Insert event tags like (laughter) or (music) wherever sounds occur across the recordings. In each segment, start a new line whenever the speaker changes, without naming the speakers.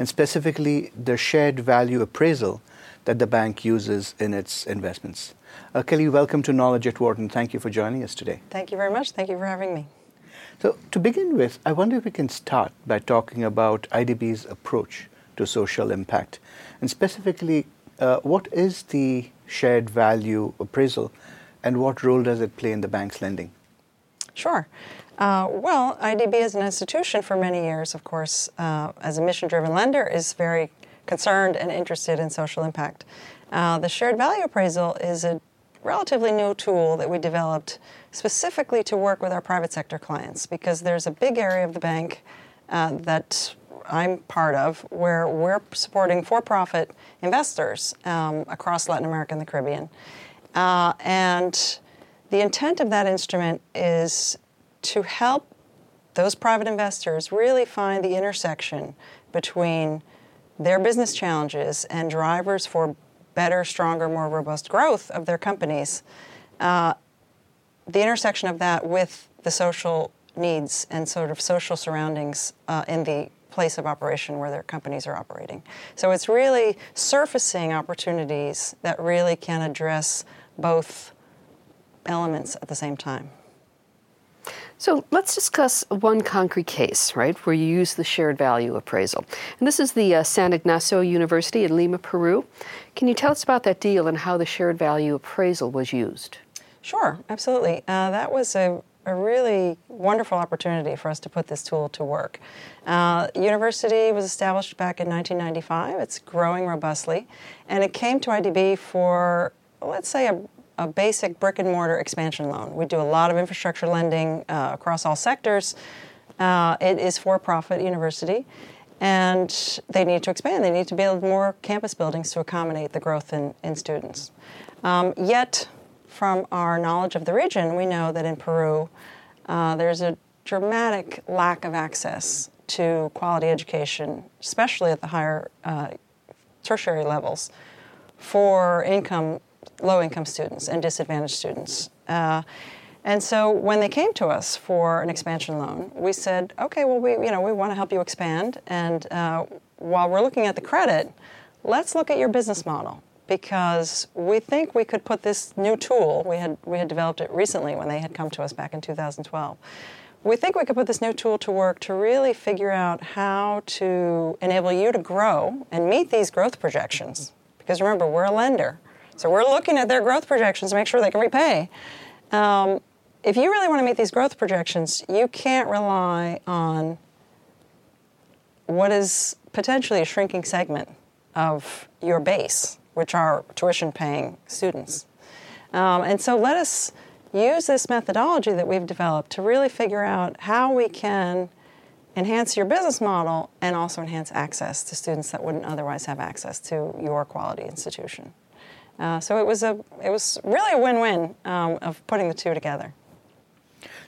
and specifically the shared value appraisal that the bank uses in its investments. Uh, Kelly, welcome to Knowledge at Wharton. Thank you for joining us today.
Thank you very much. Thank you for having me.
So, to begin with, I wonder if we can start by talking about IDB's approach to social impact and specifically uh, what is the shared value appraisal and what role does it play in the bank's lending?
Sure. Uh, well, IDB as an institution for many years, of course, uh, as a mission driven lender, is very concerned and interested in social impact. Uh, the shared value appraisal is a relatively new tool that we developed specifically to work with our private sector clients because there's a big area of the bank uh, that I'm part of, where we're supporting for profit investors um, across Latin America and the Caribbean. Uh, and the intent of that instrument is to help those private investors really find the intersection between their business challenges and drivers for better, stronger, more robust growth of their companies. Uh, the intersection of that with the social needs and sort of social surroundings uh, in the place of operation where their companies are operating. So it's really surfacing opportunities that really can address both elements at the same time.
So let's discuss one concrete case, right, where you use the shared value appraisal. And this is the uh, San Ignacio University in Lima, Peru. Can you tell us about that deal and how the shared value appraisal was used?
Sure, absolutely. Uh, that was a a really wonderful opportunity for us to put this tool to work. Uh, university was established back in 1995. It's growing robustly, and it came to IDB for, let's say, a, a basic brick and mortar expansion loan. We do a lot of infrastructure lending uh, across all sectors. Uh, it is for-profit university, and they need to expand. They need to build more campus buildings to accommodate the growth in, in students. Um, yet from our knowledge of the region, we know that in Peru, uh, there's a dramatic lack of access to quality education, especially at the higher uh, tertiary levels, for income, low-income students and disadvantaged students. Uh, and so when they came to us for an expansion loan, we said, okay, well, we, you know, we want to help you expand. And uh, while we're looking at the credit, let's look at your business model because we think we could put this new tool, we had, we had developed it recently when they had come to us back in 2012. We think we could put this new tool to work to really figure out how to enable you to grow and meet these growth projections. Because remember, we're a lender, so we're looking at their growth projections to make sure they can repay. Um, if you really want to meet these growth projections, you can't rely on what is potentially a shrinking segment of your base which are tuition paying students. Um, and so let us use this methodology that we've developed to really figure out how we can enhance your business model and also enhance access to students that wouldn't otherwise have access to your quality institution. Uh, so it was a it was really a win-win um, of putting the two together.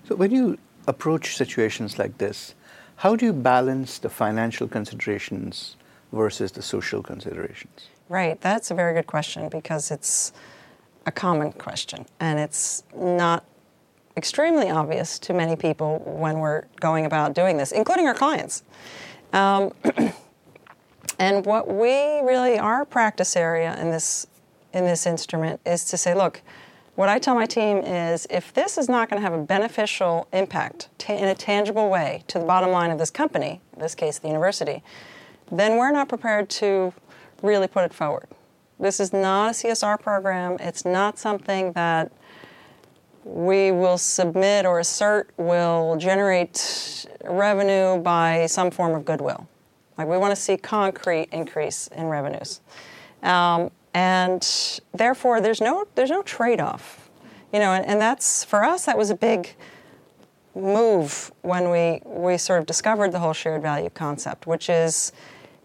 So when you approach situations like this, how do you balance the financial considerations versus the social considerations?
Right, that's a very good question because it's a common question and it's not extremely obvious to many people when we're going about doing this, including our clients. Um, (clears throat) and what we really, our practice area in this, in this instrument is to say, look, what I tell my team is if this is not going to have a beneficial impact in a tangible way to the bottom line of this company, in this case the university, then we're not prepared to really put it forward. This is not a CSR program. It's not something that we will submit or assert will generate revenue by some form of goodwill. Like we want to see concrete increase in revenues, um, and therefore there's no there's no trade-off, you know. And, and that's for us that was a big move when we we sort of discovered the whole shared value concept, which is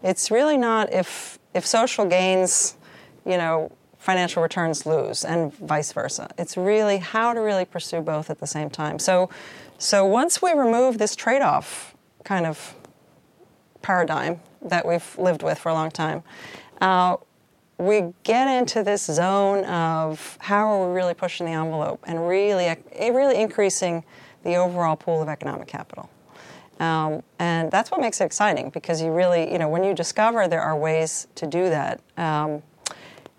it's really not if if social gains, you know, financial returns lose, and vice versa. It's really how to really pursue both at the same time. So, so once we remove this trade-off kind of paradigm that we've lived with for a long time, uh, we get into this zone of how are we really pushing the envelope and really, really increasing the overall pool of economic capital. Um, and that's what makes it exciting because you really, you know, when you discover there are ways to do that, um,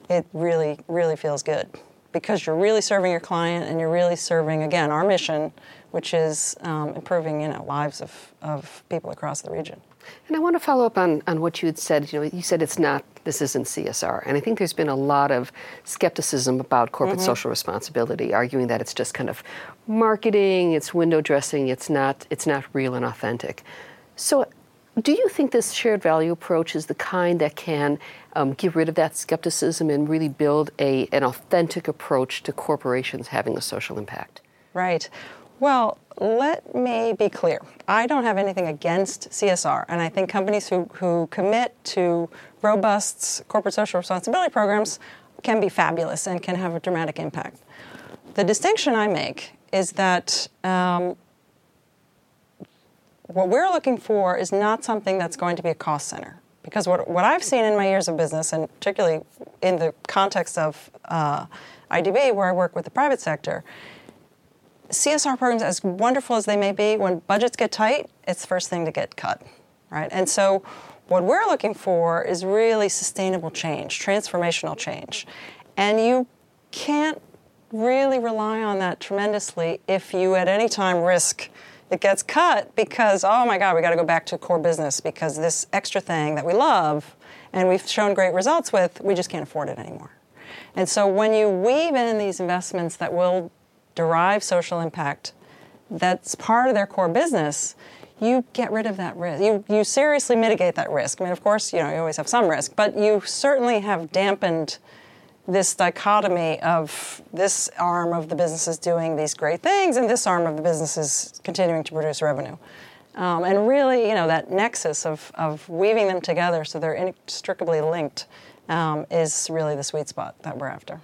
it really, really feels good because you're really serving your client and you're really serving, again, our mission, which is um, improving, you know, lives of, of people across the region.
And I want to follow up on, on what you had said. You know, you said it's not, this isn't CSR. And I think there's been a lot of skepticism about corporate mm-hmm. social responsibility, arguing that it's just kind of marketing, it's window dressing, it's not, it's not real and authentic. So do you think this shared value approach is the kind that can um, get rid of that skepticism and really build a, an authentic approach to corporations having a social impact?
Right. Well, let me be clear. I don't have anything against CSR, and I think companies who, who commit to robust corporate social responsibility programs can be fabulous and can have a dramatic impact. The distinction I make is that um, what we're looking for is not something that's going to be a cost center. Because what, what I've seen in my years of business, and particularly in the context of uh, IDB, where I work with the private sector, CSR programs, as wonderful as they may be, when budgets get tight, it's the first thing to get cut, right? And so, what we're looking for is really sustainable change, transformational change. And you can't really rely on that tremendously if you at any time risk it gets cut because, oh my God, we got to go back to core business because this extra thing that we love and we've shown great results with, we just can't afford it anymore. And so when you weave in these investments that will derive social impact that's part of their core business, you get rid of that risk. You, you seriously mitigate that risk. I mean, of course, you know, you always have some risk, but you certainly have dampened this dichotomy of this arm of the business is doing these great things and this arm of the business is continuing to produce revenue. Um, and really, you know, that nexus of, of weaving them together so they're inextricably linked um, is really the sweet spot that we're after.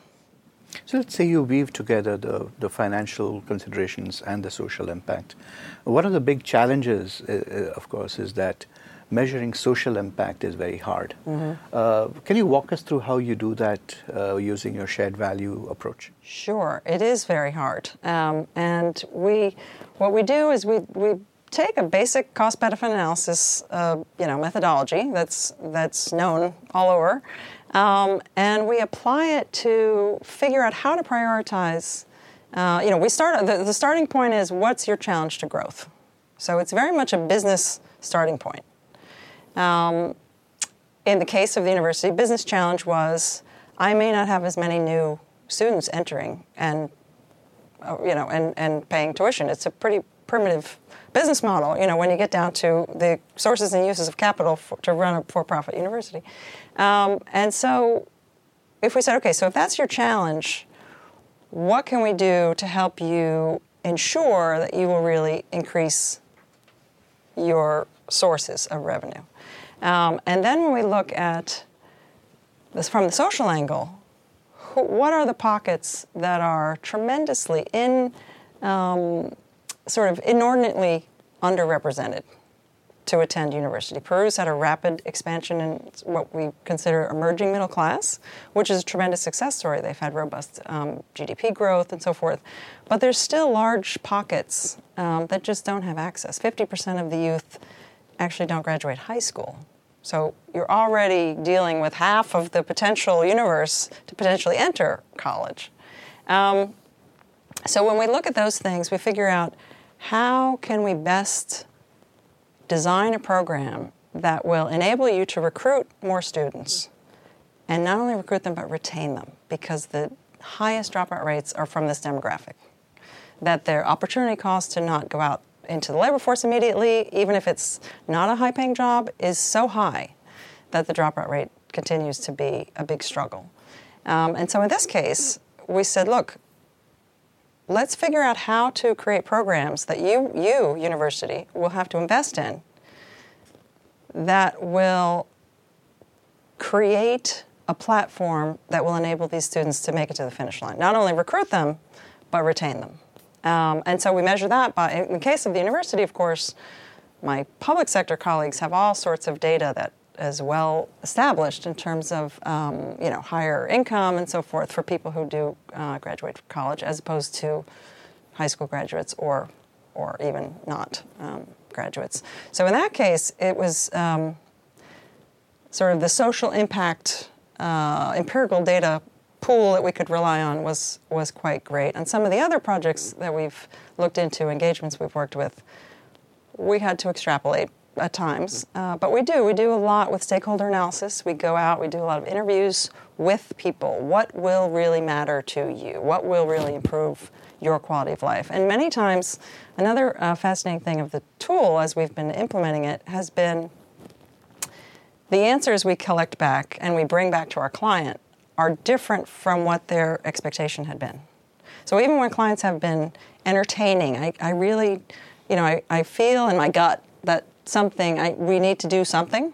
So let's say you weave together the, the financial considerations and the social impact. One of the big challenges, uh, uh of course, is that measuring social impact is very hard. Mm-hmm. Uh, can you walk us through how you do that uh, using your shared value approach?
Sure, it is very hard. Um, and we, what we do is we, we take a basic cost benefit analysis uh, you know, methodology that's, that's known all over, um, and we apply it to figure out how to prioritize. Uh, you know, we start the, the starting point is what's your challenge to growth. So it's very much a business starting point. Um, in the case of the University Business Challenge was I may not have as many new students entering and uh, you know and, and paying tuition. It's a pretty primitive business model, you know, when you get down to the sources and uses of capital for, to run a for-profit university. Um, and so if we said, okay, so if that's your challenge, what can we do to help you ensure that you will really increase your sources of revenue? Um, and then when we look at this from the social angle, what are the pockets that are tremendously in, um, sort of inordinately underrepresented to attend university? Peru's had a rapid expansion in what we consider emerging middle class, which is a tremendous success story. They've had robust um, GDP growth and so forth. But there's still large pockets um, that just don't have access. 50% of the youth actually don't graduate high school. So you're already dealing with half of the potential universe to potentially enter college. Um, so when we look at those things, we figure out how can we best design a program that will enable you to recruit more students and not only recruit them but retain them because the highest dropout rates are from this demographic that their opportunity cost to not go out into the labor force immediately, even if it's not a high paying job, is so high that the dropout rate continues to be a big struggle. Um, and so in this case, we said, look, let's figure out how to create programs that you, you, university, will have to invest in that will create a platform that will enable these students to make it to the finish line. Not only recruit them, but retain them. Um, and so we measure that by, in the case of the university, of course, my public sector colleagues have all sorts of data that is well established in terms of um, you know higher income and so forth for people who do uh, graduate from college as opposed to high school graduates or or even not um, graduates. So in that case, it was um, sort of the social impact uh, empirical data pool that we could rely on was was quite great. And some of the other projects that we've looked into, engagements we've worked with, we had to extrapolate at times. Uh, but we do. We do a lot with stakeholder analysis. We go out, we do a lot of interviews with people. What will really matter to you? What will really improve your quality of life? And many times, another uh, fascinating thing of the tool as we've been implementing it has been the answers we collect back and we bring back to our client are different from what their expectation had been. So even when clients have been entertaining, I, I really, you know, I, I feel in my gut that something, I, we need to do something.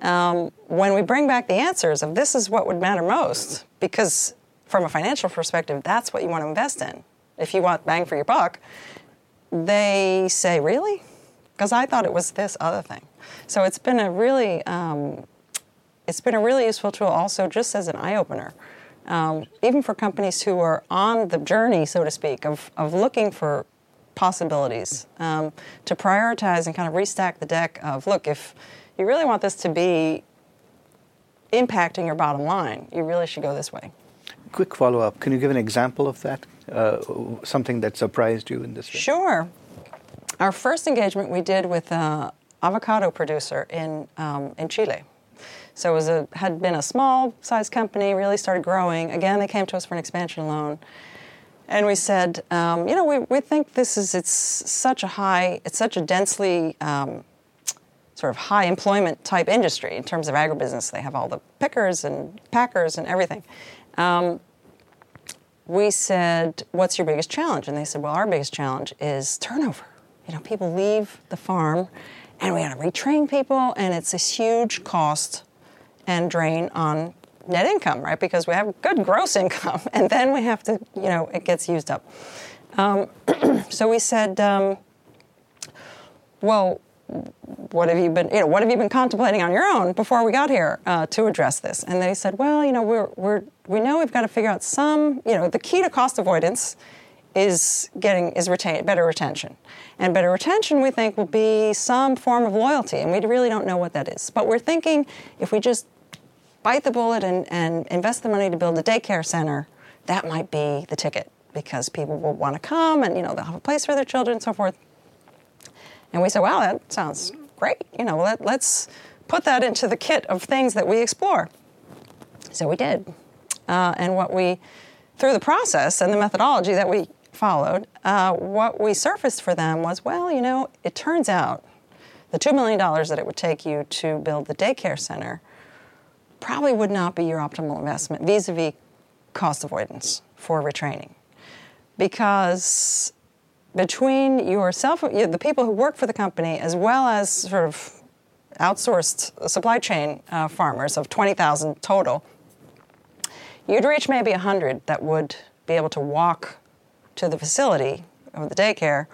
Um, when we bring back the answers of this is what would matter most, because from a financial perspective, that's what you want to invest in. If you want bang for your buck, they say, really? Because I thought it was this other thing. So it's been a really, um, it's been a really useful tool also just as an eye opener. Um, even for companies who are on the journey, so to speak, of, of looking for possibilities, um, to prioritize and kind of restack the deck of look, if you really want this to be impacting your bottom line, you really should go this way.
Quick follow up. Can you give an example of that? Uh, something that surprised you in this way?
Sure. Our first engagement we did with an avocado producer in, um, in Chile. So it was a, had been a small size company, really started growing. Again, they came to us for an expansion loan. And we said, um, you know, we, we think this is, it's such a high, it's such a densely um, sort of high employment type industry in terms of agribusiness. They have all the pickers and packers and everything. Um, we said, what's your biggest challenge? And they said, well, our biggest challenge is turnover. You know, people leave the farm and we got to retrain people, and it's a huge cost and drain on net income, right? Because we have good gross income, (laughs) and then we have to, you know, it gets used up. Um, (clears throat) so we said, um, well, what have you been, you know, what have you been contemplating on your own before we got here uh, to address this? And they said, well, you know, we're, we're, we know we've got to figure out some, you know, the key to cost avoidance is getting is retain better retention, and better retention we think will be some form of loyalty, and we really don't know what that is. But we're thinking if we just bite the bullet and, and invest the money to build a daycare center, that might be the ticket because people will want to come and you know they'll have a place for their children and so forth. And we said, wow, that sounds great. You know, let, let's put that into the kit of things that we explore. So we did. Uh, and what we, through the process and the methodology that we followed, uh, what we surfaced for them was, well, you know, it turns out the $2 million that it would take you to build the daycare center probably would not be your optimal investment vis a vis cost avoidance for retraining. Because between yourself, the people who work for the company, as well as sort of outsourced supply chain uh, farmers of 20,000 total, you'd reach maybe 100 that would be able to walk to the facility of the daycare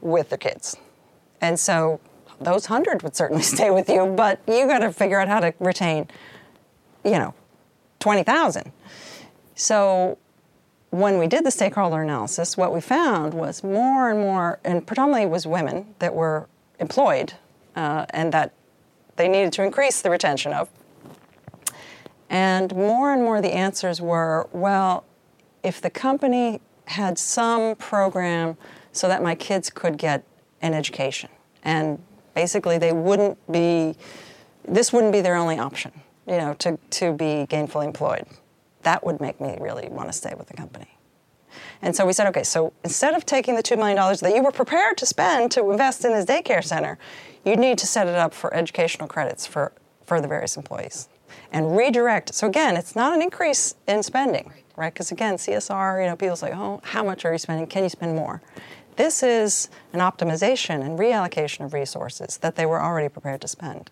with their kids. And so those 100 would certainly (laughs) stay with you, but you got to figure out how to retain you know, 20,000. So when we did the stakeholder analysis, what we found was more and more, and predominantly was women that were employed uh, and that they needed to increase the retention of. And more and more the answers were well, if the company had some program so that my kids could get an education, and basically they wouldn't be, this wouldn't be their only option you know, to, to be gainfully employed. That would make me really want to stay with the company. And so we said, okay, so instead of taking the $2 million that you were prepared to spend to invest in this daycare center, you need to set it up for educational credits for, for the various employees and redirect. So again, it's not an increase in spending, right? Because again, CSR, you know, people say, oh, how much are you spending? Can you spend more? This is an optimization and reallocation of resources that they were already prepared to spend.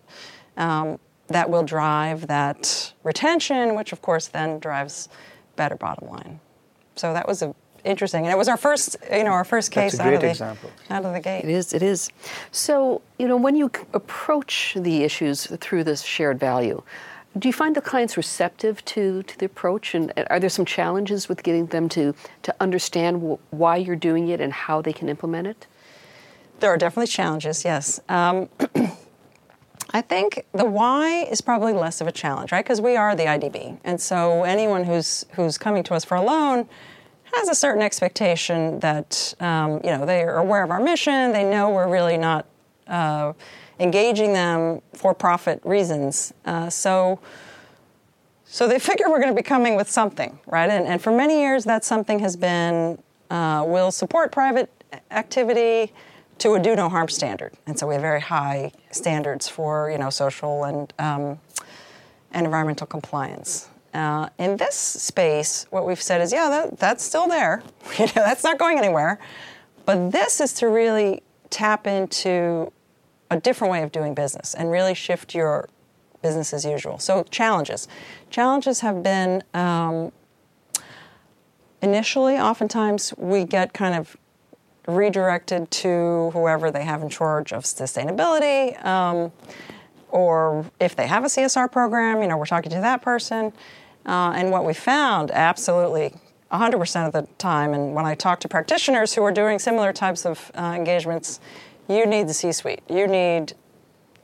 Um, that will drive that retention, which of course then drives better bottom line. So that was a interesting, and it was our first, you know, our first case
That's a
out,
great
of the,
example.
out of the gate.
It is, it is. So, you know, when you approach the issues through this shared value, do you find the clients receptive to, to the approach? And are there some challenges with getting them to, to understand wh- why you're doing it and how they can implement it?
There are definitely challenges, yes. Um, (clears throat) I think the why is probably less of a challenge, right? Because we are the IDB, and so anyone who's who's coming to us for a loan has a certain expectation that um, you know they are aware of our mission. They know we're really not uh, engaging them for profit reasons. Uh, so. So they (laughs) figure we're going to be coming with something, right? And, and for many years, that something has been uh, will support private activity to a do no harm standard. And so we have very high standards for you know social and um, and environmental compliance. Uh, in this space, what we've said is, yeah, that, that's still there. (laughs) you know, that's not going anywhere. But this is to really tap into a different way of doing business and really shift your business as usual. So challenges, challenges have been um, initially. Oftentimes, we get kind of redirected to whoever they have in charge of sustainability. Um, or if they have a CSR program, you know, we're talking to that person. Uh, and what we found, absolutely, 100% of the time, and when I talk to practitioners who are doing similar types of uh, engagements, you need the C-suite. You need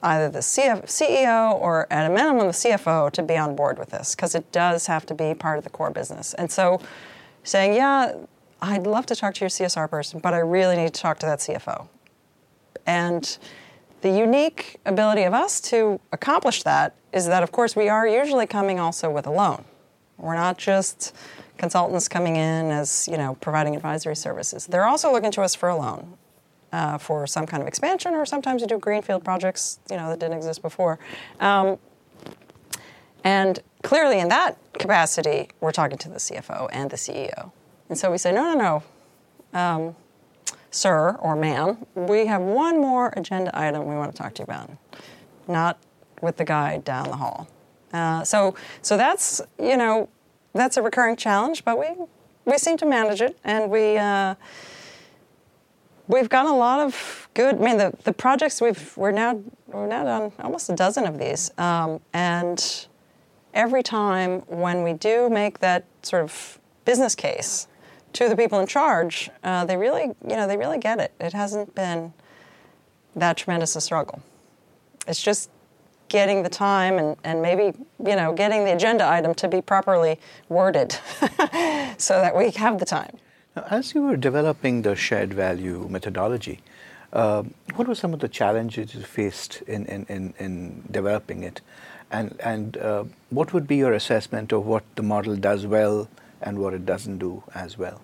either the CF- CEO or at a minimum the CFO to be on board with this because it does have to be part of the core business. And so, saying, yeah, I'd love to talk to your CSR person, but I really need to talk to that CFO. And the unique ability of us to accomplish that is that, of course, we are usually coming also with a loan. We're not just consultants coming in as, you know, providing advisory services. They're also looking to us for a loan. Uh, for some kind of expansion, or sometimes we do greenfield projects, you know, that didn't exist before. Um, and clearly, in that capacity, we're talking to the CFO and the CEO. And so we say, no, no, no, um, sir or ma'am, we have one more agenda item we want to talk to you about, not with the guy down the hall. Uh, so, so that's you know, that's a recurring challenge, but we we seem to manage it, and we. Uh, We've got a lot of good. I mean, the, the projects we've we're now we're now done almost a dozen of these, um, and every time when we do make that sort of business case to the people in charge, uh, they really you know they really get it. It hasn't been that tremendous a struggle. It's just getting the time and, and maybe you know getting the agenda item to be properly worded (laughs) so that we have the time.
Now, as you were developing the shared value methodology, uh, what were some of the challenges you faced in, in, in, in developing it? And, and uh, what would be your assessment of what the model does well and what it doesn't do as well?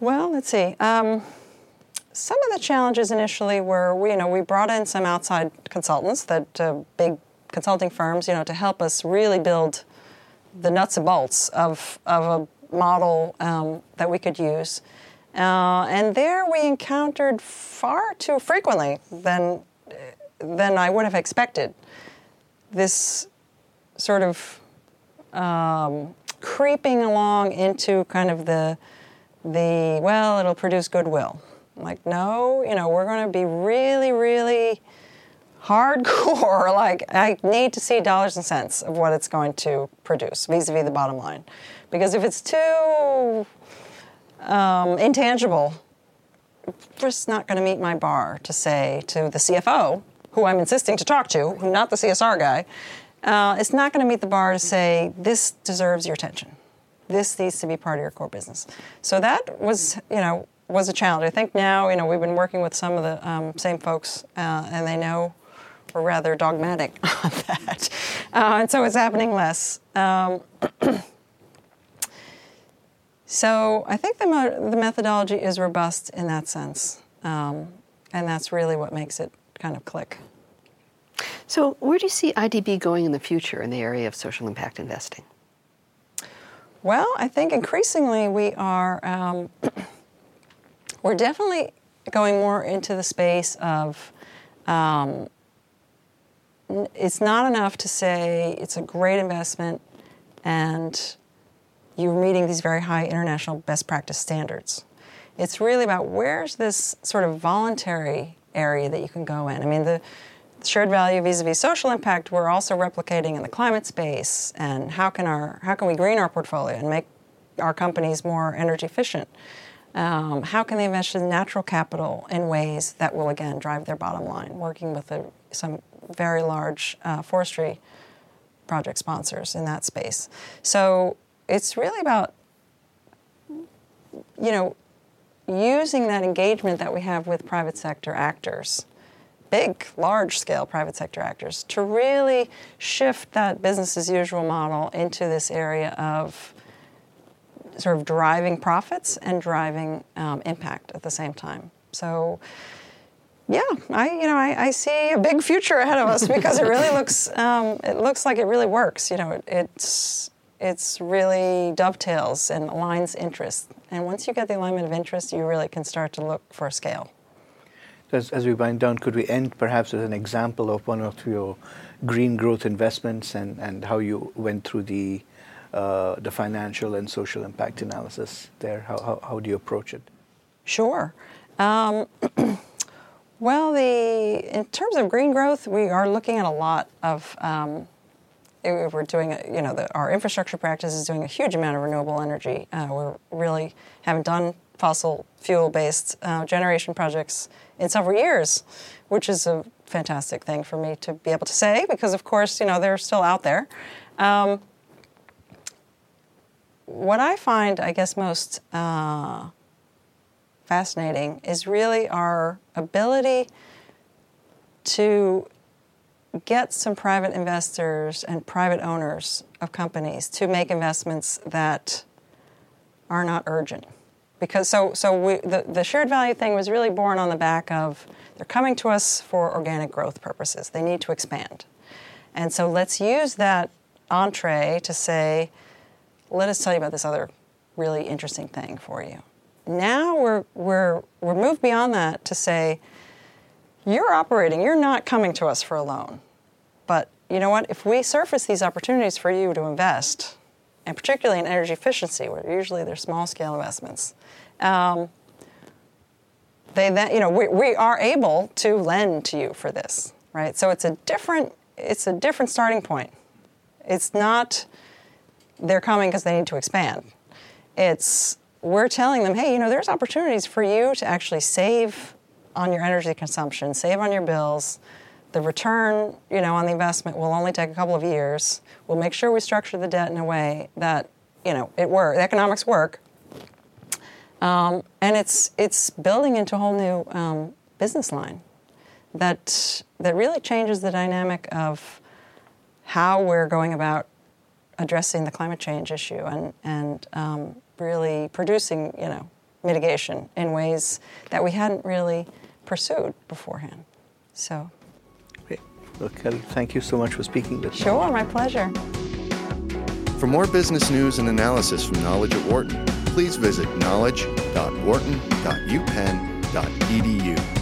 Well, let's see. Um, some of the challenges initially were, we, you know, we brought in some outside consultants, that uh, big consulting firms, you know, to help us really build the nuts and bolts of, of a model um, that we could use. Uh, and there we encountered far too frequently than, than I would have expected this sort of um, creeping along into kind of the, the, well, it'll produce goodwill. I'm like, no, you know, we're going to be really, really hardcore. (laughs) Like, I need to see dollars and cents of what it's going to produce vis a vis the bottom line. Because if it's too um, intangible, just not going to meet my bar to say to the CFO, who I'm insisting to talk to, who not the CSR guy, uh, it's not going to meet the bar to say, this deserves your attention. This needs to be part of your core business. So that was, you know, was a challenge. I think now, you know, we've been working with some of the um, same folks, uh, and they know we're rather dogmatic (laughs) on that. Uh, and so it's happening less. Um, (clears throat) So I think the, mo- the methodology is robust in that sense. Um, and that's really what makes it kind of click.
So, where do you see IDB going in the future in the area of social impact investing?
Well, I think increasingly we are, um, (clears throat) we're definitely going more into the space of um, it's not enough to say it's a great investment and you're meeting these very high international best practice standards. It's really about where's this sort of voluntary area that you can go in. I mean, the shared value vis-a-vis social impact we're also replicating in the climate space. And how can our how can we green our portfolio and make our companies more energy efficient? Um, how can they invest in natural capital in ways that will again drive their bottom line? Working with a, some very large uh, forestry project sponsors in that space. So it's really about you know using that engagement that we have with private sector actors big, large scale private sector actors to really shift that business as usual model into this area of sort of driving profits and driving um, impact at the same time. So, yeah, I you know I, I, see a big future ahead of us because it really looks (laughs) um, it looks like it really works. You know, it, it's it's really dovetails and aligns interests. And once you get the alignment of interest, you really can start to look for scale.
As, as we wind down, could we end perhaps with an example of one of your green growth investments and, and how you went through the, uh, the financial and social impact analysis there? How, how, how do you approach it?
Sure. Um, (clears throat) well, the in terms of green growth, we are looking at a lot of. Um, we're doing, you know, the, our infrastructure practice is doing a huge amount of renewable energy. Uh, we're really haven't done fossil fuel based uh, generation projects in several years, which is a fantastic thing for me to be able to say because, of course, you know, they're still out there. Um, what I find, I guess, most uh, fascinating is really our ability to get some private investors and private owners of companies to make investments that are not urgent because so so we, the, the shared value thing was really born on the back of they're coming to us for organic growth purposes. They need to expand. And so let's use that entree to say let us tell you about this other really interesting thing for you. Now we're we're we're moved beyond that to say you're operating you're not coming to us for a loan. But you know what? If we surface these opportunities for you to invest and particularly in energy efficiency, where usually they're small scale investments, um, they then, you know, we, we are able to lend to you for this, right? So it's a different, it's a different starting point. It's not they're coming because they need to expand. It's we're telling them, hey, you know, there's opportunities for you to actually save on your energy consumption, save on your bills, the return, you know, on the investment will only take a couple of years. We'll make sure we structure the debt in a way that, you know, it work, the economics work. Um, and it's it's building into a whole new um, business line that that really changes the dynamic of how we're going about addressing the climate change issue and and um, really producing, you know, mitigation in ways that we hadn't really pursued beforehand. So.
Well, Kelly, thank you so much for speaking with
me. Sure, my pleasure.
For more business news and analysis from Knowledge at Wharton, please visit knowledge.wharton.upenn.edu.